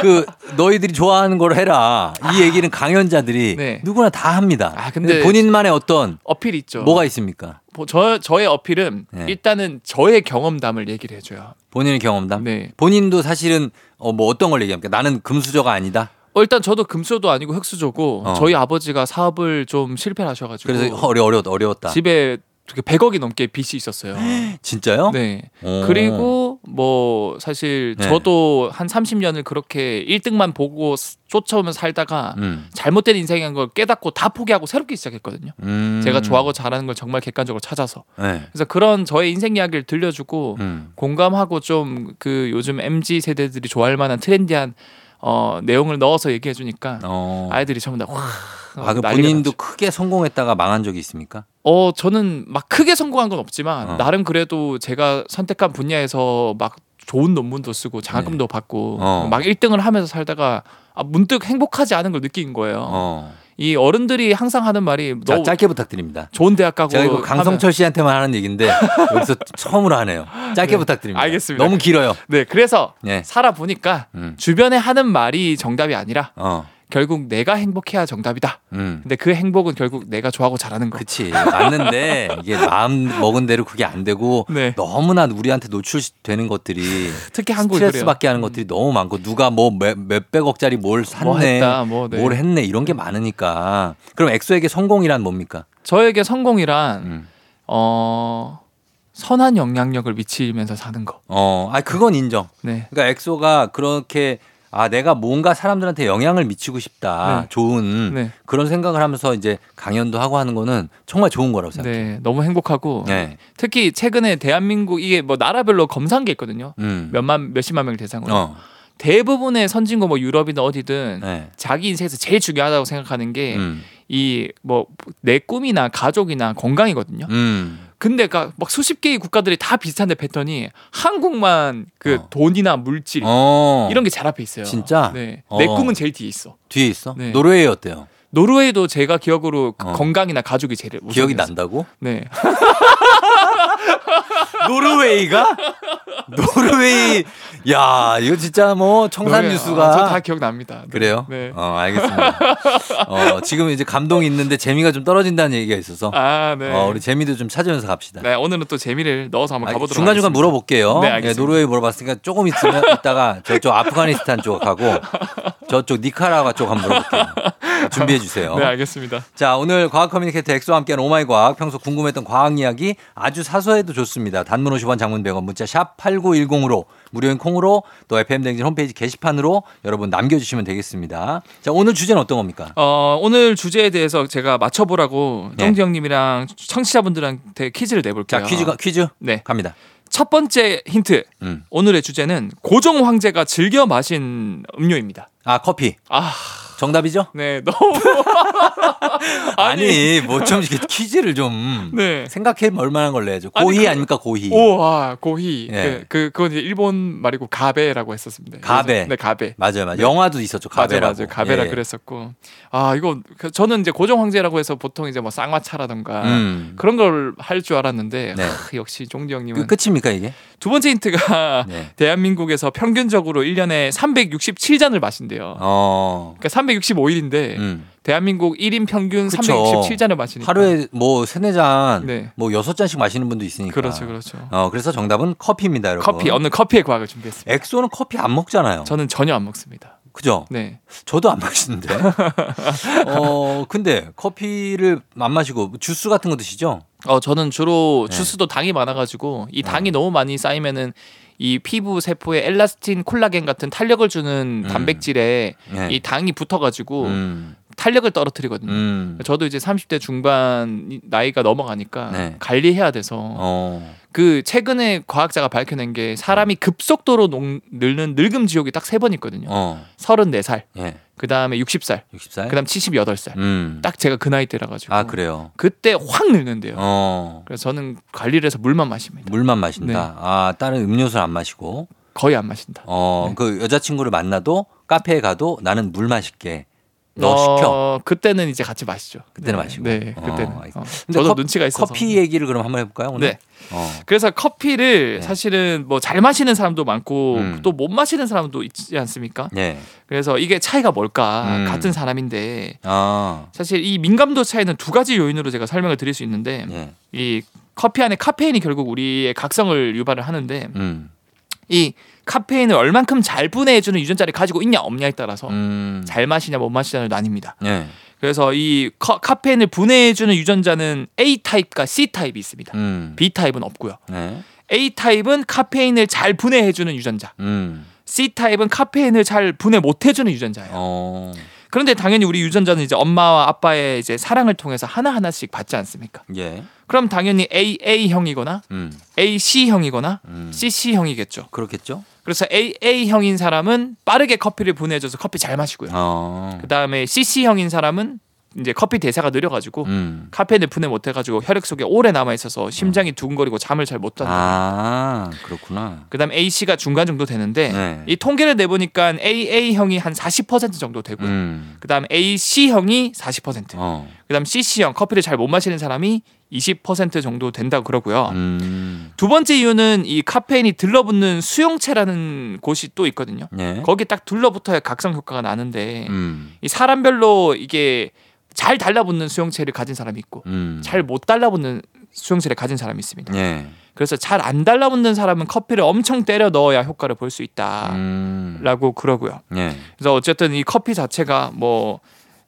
그 너희들이 좋아하는 걸 해라. 이 얘기는 강연자들이 네. 누구나 다 합니다. 아, 근데 본인만의 어떤 어필 있죠. 뭐가 있습니까? 뭐저 저의 어필은 네. 일단은 저의 경험담을 얘기를 해줘요. 본인의 경험담? 네. 본인도 사실은 어, 뭐 어떤 걸 얘기합니까? 나는 금수저가 아니다. 어, 일단 저도 금수저도 아니고 흑수저고 어. 저희 아버지가 사업을 좀 실패를 하셔가지고 그래서 어려 어려 어려웠다. 집에 되게 100억이 넘게 빚이 있었어요. 진짜요? 네. 오. 그리고 뭐 사실 네. 저도 한 30년을 그렇게 1등만 보고 스- 쫓아오면서 살다가 음. 잘못된 인생인 걸 깨닫고 다 포기하고 새롭게 시작했거든요. 음. 제가 좋아하고 잘하는 걸 정말 객관적으로 찾아서. 네. 그래서 그런 저의 인생 이야기를 들려주고 음. 공감하고 좀 그 요즘 MZ 세대들이 좋아할 만한 트렌디한 어, 내용을 넣어서 얘기해 주니까 어. 아이들이 전부 다 와. 아, 그 본인도 났죠. 크게 성공했다가 망한 적이 있습니까? 어 저는 막 크게 성공한 건 없지만 어. 나름 그래도 제가 선택한 분야에서 막 좋은 논문도 쓰고 장학금도 받고 네. 어. 막 1등을 하면서 살다가 아, 문득 행복하지 않은 걸 느낀 거예요. 어. 이 어른들이 항상 하는 말이 자, 너 짧게 부탁드립니다. 좋은 대학 가고 제가 이거 강성철 씨한테만 하는 얘기인데 여기서 처음으로 하네요. 짧게 네. 부탁드립니다. 알겠습니다. 너무 길어요. 하면- 네 그래서 네. 살아 보니까 음. 주변에 하는 말이 정답이 아니라 어. 결국 내가 행복해야 정답이다. 음. 근데 그 행복은 결국 내가 좋아하고 잘하는 거. 그치. 맞는데 이게 마음 먹은 대로 그게 안 되고 네. 너무나 우리한테 노출되는 것들이 특히 한국이 스트레스. 받게 하는 것들이 너무 많고 누가 뭐 몇, 몇백억짜리 뭘 샀네. 뭐 했다, 뭐, 네. 뭘 했네. 이런 게 많으니까. 그럼 엑소에게 성공이란 뭡니까? 저에게 성공이란 음. 어 선한 영향력을 미치면서 사는 거. 어, 아 그건 인정. 네. 그러니까 엑소가 그렇게 아 내가 뭔가 사람들한테 영향을 미치고 싶다. 네. 좋은 네. 그런 생각을 하면서 이제 강연도 하고 하는 거는 정말 좋은 거라고 생각해요. 네, 너무 행복하고 네. 특히 최근에 대한민국 이게 뭐 나라별로 검사한 게 있거든요. 음. 몇만 몇십만 명을 대상으로 어. 대부분의 선진국 뭐 유럽이나 어디든 네. 자기 인생에서 제일 중요하다고 생각하는 게 음. 이뭐내 꿈이나 가족이나 건강이거든요. 음. 근데 가- 막 수십 개의 국가들이 다 비슷한데 패턴이 한국만 그 어. 돈이나 물질 어. 이런 게 잘 앞에 있어요. 진짜? 네. 어. 내 꿈은 제일 뒤에 있어. 뒤에 있어? 네. 노르웨이 어때요? 노르웨이도 제가 기억으로 그 어. 건강이나 가족이 제일 기억이 우선이었어요. 난다고? 네. 노르웨이가? 노르웨이. 야, 이거 진짜 뭐 청산유수가 아, 저다 기억납니다. 네. 그래요? 네. 어, 알겠습니다. 어, 지금 이제 감동이 있는데 재미가 좀 떨어진다는 얘기가 있어서 아, 네. 어, 우리 재미도 좀 찾으면서 갑시다. 네, 오늘은 또 재미를 넣어서 한번 아, 가보도록 중간중간 하겠습니다. 물어볼게요. 네, 예, 알겠습니다. 노르웨이 물어봤으니까 조금 있으면 이따가 저쪽 아프가니스탄 쪽 가고 저쪽 니카라과 쪽 한번 물어볼게요. 준비해 주세요. 네, 알겠습니다. 자, 오늘 과학 communicator 엑소와 함께하는 Oh my 과학. 평소 궁금했던 과학 이야기 아주 사소해도 좋습니다. 단문 50원, 장문 100원, 문자 샵 8910으로 무료인 콩으로 또 FM댕진 홈페이지 게시판으로 여러분 남겨 주시면 되겠습니다. 자, 오늘 주제는 어떤 겁니까? 어, 오늘 주제에 대해서 제가 맞춰 보라고 네. 정지 형님이랑 청취자분들한테 퀴즈를 자, 내볼게요. 퀴즈가, 퀴즈 네. 갑니다. 첫 번째 힌트. 음. 오늘의 주제는 고종 황제가 즐겨 마신 음료입니다. 아, 커피. 아, 정답이죠? 네, 너무 아니, 뭐좀 이렇게 퀴즈를 좀 네. 생각해 볼 만한 걸 내야죠. 아니, 고희 그- 아닙니까, 고희? 오, 아, 고희. 예. 그, 그, 그건 이제 일본 말이고 가베라고 했었습니다. 가베. 네, 가베. 맞아요, 맞아요. 영화도 있었죠, 맞아요, 가베라고. 맞아요. 가베라 예. 그랬었고. 아, 이거, 그 저는 이제 고종 황제라고 해서 보통 이제 뭐 쌍화차라던가 음. 그런 걸 할 줄 알았는데, 네. 하, 역시 종지 형님은. 그 끝입니까, 이게? 두 번째 힌트가 네. 대한민국에서 평균적으로 1년에 367잔을 마신대요. 어. 그러니까 365일인데 음. 대한민국 1인 평균 그쵸. 367잔을 마시니까. 하루에 뭐 세네 잔, 네. 뭐 여섯 잔씩 마시는 분도 있으니까. 그렇죠, 그렇죠. 어, 그래서 정답은 커피입니다, 여러분. 커피, 오늘 커피의 과학을 준비했습니다. 엑소는 커피 안 먹잖아요. 저는 전혀 안 먹습니다. 그죠? 네. 저도 안 마시는데. 어, 근데 커피를 안 마시고 주스 같은 거 드시죠? 어 저는 주로 네. 주스도 당이 많아가지고 이 당이 너무 많이 쌓이면은 이 피부 세포에 엘라스틴, 콜라겐 같은 탄력을 주는 음. 단백질에 네. 이 당이 붙어가지고 음. 탄력을 떨어뜨리거든요. 음. 저도 이제 30대 중반 이- 나이가 넘어가니까 네. 관리해야 돼서 어. 그 최근에 과학자가 밝혀낸 게 사람이 급속도로 녹, 늙는 늙음 지옥이 딱 세 번 있거든요. 어. 34살, 예. 그 다음에 60살, 60살? 그 다음 78살. 음. 딱 제가 그 나이 때라 가지고 아, 그래요. 그때 확 늙는데요. 어. 그래서 저는 관리를 해서 물만 마십니다. 물만 마신다. 네. 아, 다른 음료수를 안 마시고. 거의 안 마신다. 어, 네. 그 여자친구를 만나도 카페에 가도 나는 물 마실게. 너 시켜. 어, 그때는 이제 같이 마시죠. 그때는 네, 마시고. 네, 어, 그때는. 어. 근데 저도 컵- 눈치가 있어서. 커피 얘기를 그럼 한번 해볼까요 오늘? 네. 어. 그래서 커피를 네. 사실은 뭐 잘 마시는 사람도 많고 음. 또못 마시는 사람도 있지 않습니까? 네. 그래서 이게 차이가 뭘까? 음. 같은 사람인데 아. 사실 이 민감도 차이는 두 가지 요인으로 제가 설명을 드릴 수 있는데 예. 이 커피 안에 카페인이 결국 우리의 각성을 유발을 하는데 음. 이 카페인을 얼만큼 잘 분해해주는 유전자를 가지고 있냐 없냐에 따라서 음. 잘 마시냐 못 마시냐로 나뉩니다. 예. 그래서 이 커- 카페인을 분해해주는 유전자는 A 타입과 C 타입이 있습니다. 음. B 타입은 없고요. 네. A 타입은 카페인을 잘 분해해주는 유전자. 음. C 타입은 카페인을 잘 분해 못해주는 유전자예요. 어. 그런데 당연히 우리 유전자는 이제 엄마와 아빠의 이제 사랑을 통해서 하나 하나씩 받지 않습니까? 예. 그럼 당연히 AA 형이거나 음. AC 형이거나 음. CC 형이겠죠. 그렇겠죠? 그래서 AA 형인 사람은 빠르게 커피를 분해줘서 커피 잘 마시고요. 어. 그 다음에 CC 형인 사람은 이제 커피 대사가 느려가지고 음. 카페인을 분해 못해가지고 혈액 속에 오래 남아 있어서 심장이 두근거리고 잠을 잘 못 잔다. 아, 그렇구나. 그다음 AC가 중간 정도 되는데 네. 이 통계를 내보니까 AA 형이 한 40% 정도 되고요. 음. 그다음 AC 형이 40%. 어. 그다음 CC 형 커피를 잘 못 마시는 사람이 20% 정도 된다고 그러고요. 음. 두 번째 이유는 이 카페인이 들러붙는 수용체라는 곳이 또 있거든요. 예. 거기 딱 둘러붙어야 각성 효과가 나는데 음. 이 사람별로 이게 잘 달라붙는 수용체를 가진 사람이 있고 음. 잘못 달라붙는 수용체를 가진 사람이 있습니다. 예. 그래서 잘 안 달라붙는 사람은 커피를 엄청 때려 넣어야 효과를 볼 수 있다라고 음. 그러고요. 예. 그래서 어쨌든 이 커피 자체가 뭐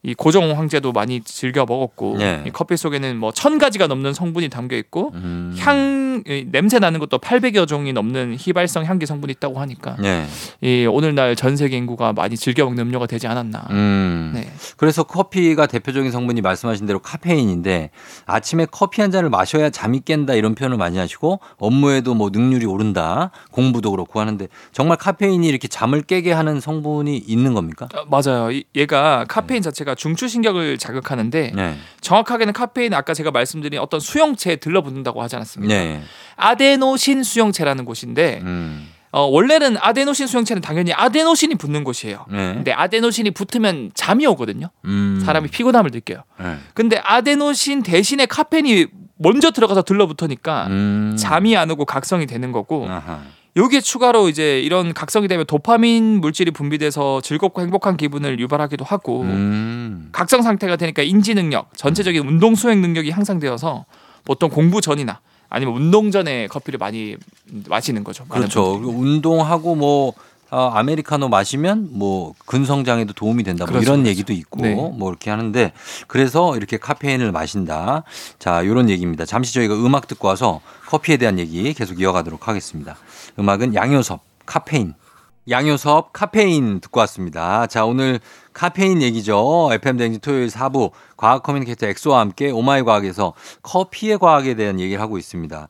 이 고종 황제도 많이 즐겨 먹었고 네. 이 커피 속에는 뭐 천 가지가 넘는 성분이 담겨 있고 음. 향 이, 냄새 나는 것도 800여 종이 넘는 휘발성 향기 성분이 있다고 하니까 예. 이 오늘날 전 세계 인구가 많이 즐겨 먹는 음료가 되지 않았나. 음. 네. 그래서 커피가 대표적인 성분이 말씀하신 대로 카페인인데 아침에 커피 한 잔을 마셔야 잠이 깬다 이런 표현을 많이 하시고 업무에도 뭐 능률이 오른다 공부도 그렇고 하는데 정말 카페인이 이렇게 잠을 깨게 하는 성분이 있는 겁니까? 어, 맞아요. 이- 얘가 카페인 자체가 중추신경을 자극하는데 네. 정확하게는 카페인은 아까 제가 말씀드린 어떤 수용체에 들러붙는다고 하지 않았습니까? 네. 아데노신 수용체라는 곳인데 음. 어, 원래는 아데노신 수용체는 당연히 아데노신이 붙는 곳이에요. 네. 근데 아데노신이 붙으면 잠이 오거든요. 음. 사람이 피곤함을 느껴요. 네. 근데 아데노신 대신에 카페인이 먼저 들어가서 들러붙으니까 음. 잠이 안 오고 각성이 되는 거고 아하. 여기에 추가로 이제 이런 각성이 되면 도파민 물질이 분비돼서 즐겁고 행복한 기분을 유발하기도 하고 음. 각성 상태가 되니까 인지 능력, 전체적인 운동 수행 능력이 향상되어서 보통 공부 전이나 아니면 운동 전에 커피를 많이 마시는 거죠. 그렇죠. 운동하고 뭐 아, 아메리카노 마시면 뭐 근성장에도 도움이 된다. 뭐 그렇죠, 이런 그렇죠. 얘기도 있고 네. 뭐 이렇게 하는데 그래서 이렇게 카페인을 마신다. 자, 이런 얘기입니다. 잠시 저희가 음악 듣고 와서 커피에 대한 얘기 계속 이어가도록 하겠습니다. 음악은 양요섭 카페인. 양요섭 카페인 듣고 왔습니다. 자, 오늘 카페인 얘기죠. FM 대행진 토요일 4부 과학 커뮤니케이터 엑소와 함께 오마이 과학에서 커피의 과학에 대한 얘기를 하고 있습니다.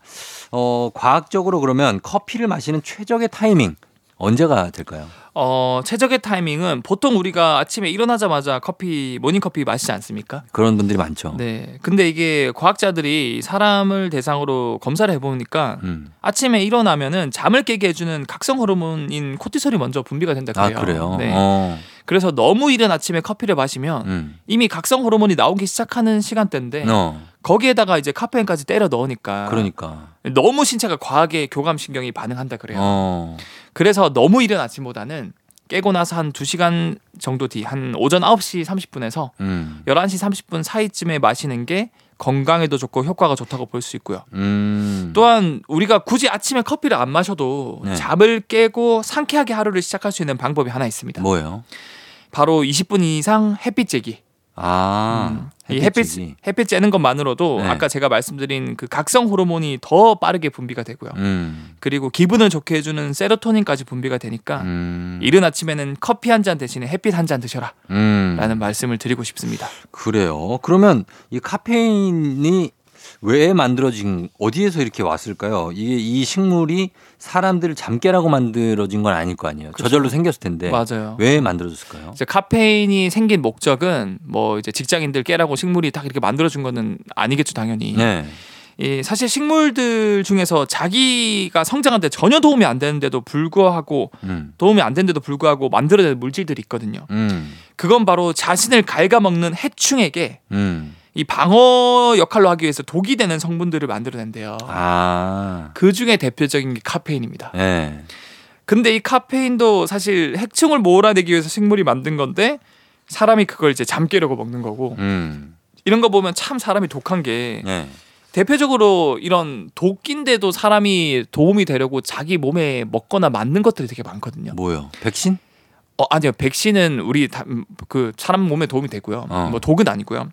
어, 과학적으로 그러면 커피를 마시는 최적의 타이밍 언제가 될까요? 어, 최적의 타이밍은 보통 우리가 아침에 일어나자마자 커피 모닝 커피 마시지 않습니까? 그런 분들이 많죠. 네. 근데 이게 과학자들이 사람을 대상으로 검사를 해 보니까 음. 아침에 일어나면은 잠을 깨게 해 주는 각성 호르몬인 코티솔이 먼저 분비가 된다 아, 그래요. 그래요? 네. 어. 그래서 너무 이른 아침에 커피를 마시면 음. 이미 각성 호르몬이 나오기 시작하는 시간대인데 어. 거기에다가 이제 카페인까지 때려 넣으니까 그러니까. 너무 신체가 과하게 교감 신경이 반응한다 그래요. 어. 그래서 너무 이른 아침보다는 깨고 나서 한 2시간 정도 뒤 한 오전 9시 30분에서 음. 11시 30분 사이쯤에 마시는 게 건강에도 좋고 효과가 좋다고 볼 수 있고요. 음. 또한 우리가 굳이 아침에 커피를 안 마셔도 네. 잠을 깨고 상쾌하게 하루를 시작할 수 있는 방법이 하나 있습니다. 뭐예요? 바로 20분 이상 햇빛 쬐기. 아. 음. 이 햇빛. 햇빛 쬐는 것만으로도 네. 아까 제가 말씀드린 그 각성 호르몬이 더 빠르게 분비가 되고요. 음. 그리고 기분을 좋게 해주는 세로토닌까지 분비가 되니까 음. 이른 아침에는 커피 한 잔 대신에 햇빛 한 잔 드셔라 음. 라는 말씀을 드리고 싶습니다. 그래요. 그러면 이 카페인이 왜 만들어진 어디에서 이렇게 왔을까요? 이게 이 식물이 사람들을 잠깨라고 만들어진 건 아닐 거 아니에요. 저절로 생겼을 텐데 맞아요. 왜 만들어졌을까요? 이제 카페인이 생긴 목적은 뭐 이제 직장인들 깨라고 식물이 딱 이렇게 만들어준 거는 아니겠죠 당연히. 네. 이 사실 식물들 중에서 자기가 성장하는데 전혀 도움이 안 되는데도 불구하고 음. 도움이 안 되는데도 불구하고 만들어내는 물질들이 있거든요. 음. 그건 바로 자신을 갉아먹는 해충에게 음. 이 방어 역할로 하기 위해서 독이 되는 성분들을 만들어낸대요. 아. 그 중에 대표적인 게 카페인입니다. 예. 근데 이 카페인도 사실 해충을 몰아내기 위해서 식물이 만든 건데 사람이 그걸 이제 잠 깨려고 먹는 거고 음. 이런 거 보면 참 사람이 독한 게 예. 대표적으로 이런 독인데도 사람이 도움이 되려고 자기 몸에 먹거나 맞는 것들이 되게 많거든요. 뭐요? 백신? 어 아니요 백신은 우리 다, 음, 그 사람 몸에 도움이 되고요. 어. 뭐 독은 아니고요.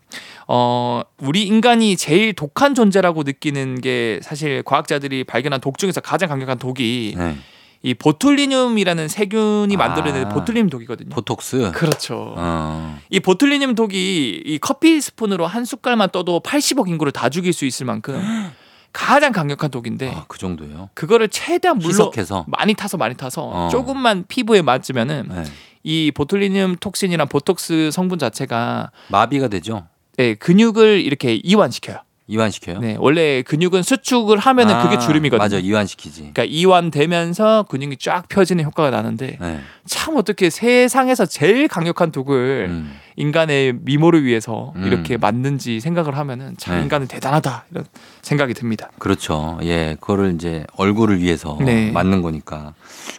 어 우리 인간이 제일 독한 존재라고 느끼는 게 사실 과학자들이 발견한 독 중에서 가장 강력한 독이 네. 이 보툴리늄이라는 세균이 만들어내는 아. 보툴리늄 독이거든요. 보톡스. 그렇죠. 어. 이 보툴리늄 독이 이 커피 스푼으로 한 숟갈만 떠도 80억 인구를 다 죽일 수 있을 만큼 가장 강력한 독인데 아, 그 정도요. 그거를 최대한 물로 희석해서. 많이 타서 많이 타서 어. 조금만 피부에 맞으면은 네. 이 보툴리늄 톡신이랑 보톡스 성분 자체가 마비가 되죠. 네, 근육을 이렇게 이완시켜요. 이완시켜요. 네, 원래 근육은 수축을 하면은 그게 아, 주름이거든요. 맞아, 이완시키지. 그러니까 이완되면서 근육이 쫙 펴지는 효과가 나는데 네. 참 어떻게 세상에서 제일 강력한 독을 음. 인간의 미모를 위해서 음. 이렇게 만든지 생각을 하면은 참 네. 인간은 대단하다 이런 생각이 듭니다. 그렇죠. 예, 그거를 이제 얼굴을 위해서 네. 맞는 거니까.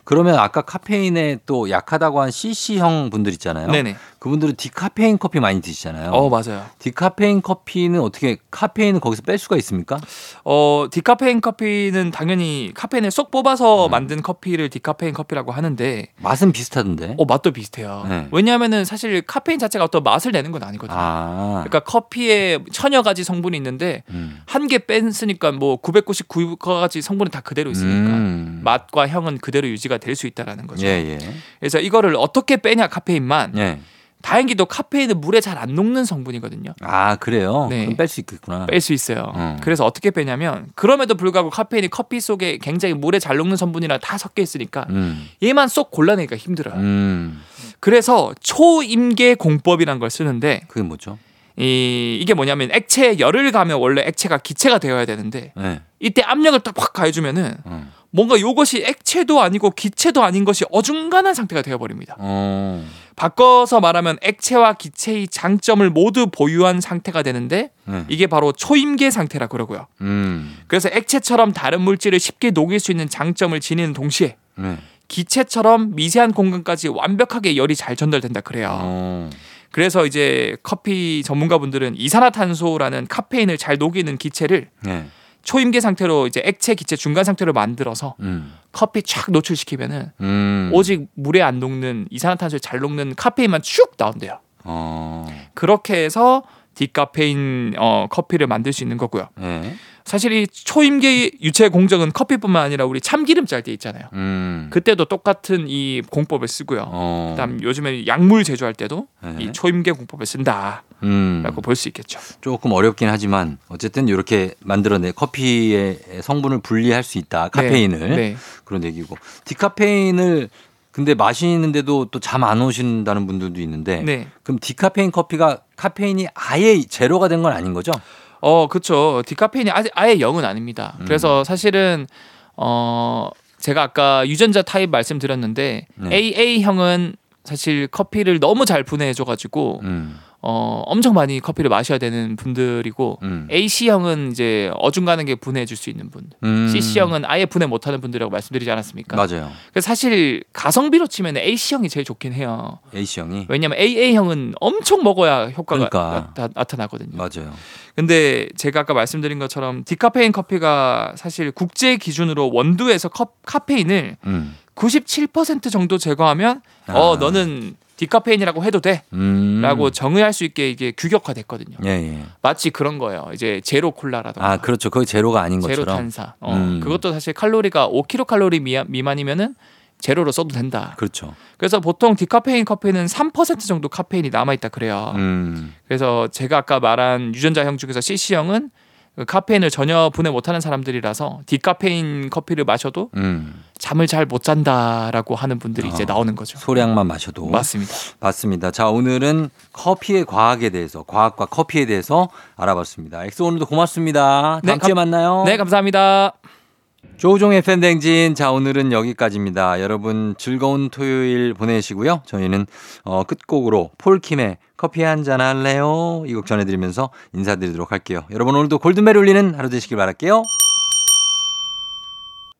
그러면 아까 카페인에 또 약하다고 한 CC형 분들 있잖아요. 네네. 그분들은 디카페인 커피 많이 드시잖아요. 어 맞아요. 디카페인 커피는 어떻게 카페인을 거기서 뺄 수가 있습니까? 어 디카페인 커피는 당연히 카페인을 쏙 음. 뽑아서 만든 커피를 디카페인 커피라고 하는데 맛은 비슷하던데. 어 맛도 비슷해요. 네. 왜냐하면은 사실 카페인 자체가 어떤 맛을 내는 건 아니거든요. 아. 그러니까 커피에 천여 가지 성분이 있는데 음. 한개 뺐으니까 뭐 999가지 성분이 다 그대로 있으니까 음. 맛과 향은 그대로 유지가 될 수 있다라는 거죠. 예, 예. 그래서 이거를 어떻게 빼냐 카페인만 예. 다행히도 카페인은 물에 잘 안 녹는 성분이거든요. 아, 그래요? 네. 그럼 뺄 수 있겠구나. 뺄 수 있어요. 음. 그래서 어떻게 빼냐면 그럼에도 불구하고 카페인이 커피 속에 굉장히 물에 잘 녹는 성분이랑 다 섞여 있으니까 음. 얘만 쏙 골라내기가 힘들어요. 음. 그래서 초임계 공법이란 걸 쓰는데 그게 뭐죠? 이 이게 뭐냐면 액체에 열을 가면 원래 액체가 기체가 되어야 되는데 네. 이때 압력을 딱 확 가해주면은 어. 뭔가 요것이 액체도 아니고 기체도 아닌 것이 어중간한 상태가 되어버립니다. 어. 바꿔서 말하면 액체와 기체의 장점을 모두 보유한 상태가 되는데 네. 이게 바로 초임계 상태라 그러고요. 음. 그래서 액체처럼 다른 물질을 쉽게 녹일 수 있는 장점을 지니는 동시에 네. 기체처럼 미세한 공간까지 완벽하게 열이 잘 전달된다 그래요. 어. 그래서 이제 커피 전문가분들은 이산화탄소라는 카페인을 잘 녹이는 기체를 네. 초임계 상태로 이제 액체 기체 중간 상태로 만들어서 음. 커피 쫙 노출시키면은 음. 오직 물에 안 녹는 이산화탄소를 잘 녹는 카페인만 쭉 나온대요. 어. 그렇게 해서 디카페인 어, 커피를 만들 수 있는 거고요. 네. 사실 이 초임계 유체 공정은 커피뿐만 아니라 우리 참기름 짤 때 있잖아요. 음. 그때도 똑같은 이 공법을 쓰고요. 어. 그다음 요즘에 약물 제조할 때도 네. 이 초임계 공법을 쓴다라고 음. 볼수 있겠죠. 조금 어렵긴 하지만 어쨌든 이렇게 만들어내 커피의 성분을 분리할 수 있다. 카페인을 네. 네. 그런 얘기고 디카페인을 근데 마시는데도 또 잠 안 오신다는 분들도 있는데 네. 그럼 디카페인 커피가 카페인이 아예 제로가 된 건 아닌 거죠? 어, 그렇죠. 디카페인이 아예, 아예 0은 아닙니다. 음. 그래서 사실은 어 제가 아까 유전자 타입 말씀드렸는데 네. AA형은 사실 커피를 너무 잘 분해해 줘 가지고 음. 어 엄청 많이 커피를 마셔야 되는 분들이고 음. AC형은 이제 어중간하게 분해해 줄 수 있는 분. 음. CC형은 아예 분해 못 하는 분들이라고 말씀드리지 않았습니까? 맞아요. 그래서 사실 가성비로 치면 AC형이 제일 좋긴 해요. AC형이 왜냐면 AA형은 엄청 먹어야 효과가 그러니까. 나, 나 타나거든요. 맞아요. 근데 제가 아까 말씀드린 것처럼 디카페인 커피가 사실 국제 기준으로 원두에서 컵, 카페인을 음. 97% 정도 제거하면 어 아. 너는 디카페인이라고 해도 돼라고 음. 정의할 수 있게 이게 규격화됐거든요. 예, 예. 마치 그런 거예요. 이제 제로 콜라라던가 아, 그렇죠. 거기 제로가 아닌 제로 것처럼. 탄산. 어, 음. 그것도 사실 칼로리가 5kcal 미만, 미만이면은 제로로 써도 된다. 그렇죠. 그래서 보통 디카페인 커피는 3% 정도 카페인이 남아 있다 그래요. 음. 그래서 제가 아까 말한 유전자형 중에서 CC형은 그 카페인을 전혀 분해 못하는 사람들이라서 디카페인 커피를 마셔도 음. 잠을 잘 못 잔다라고 하는 분들이 이제 어. 나오는 거죠. 소량만 마셔도 맞습니다. 맞습니다. 자, 오늘은 커피의 과학에 대해서, 과학과 커피에 대해서 알아봤습니다. 엑소 오늘도 고맙습니다. 다음 네, 주에 감- 만나요. 네, 감사합니다. 조충현의 FM 대행진. 자, 오늘은 여기까지입니다. 여러분 즐거운 토요일 보내시고요. 저희는 어, 끝곡으로 폴킴의 커피 한 잔 할래요? 이 곡 전해드리면서 인사드리도록 할게요. 여러분 오늘도 골든벨 울리는 하루 되시길 바랄게요.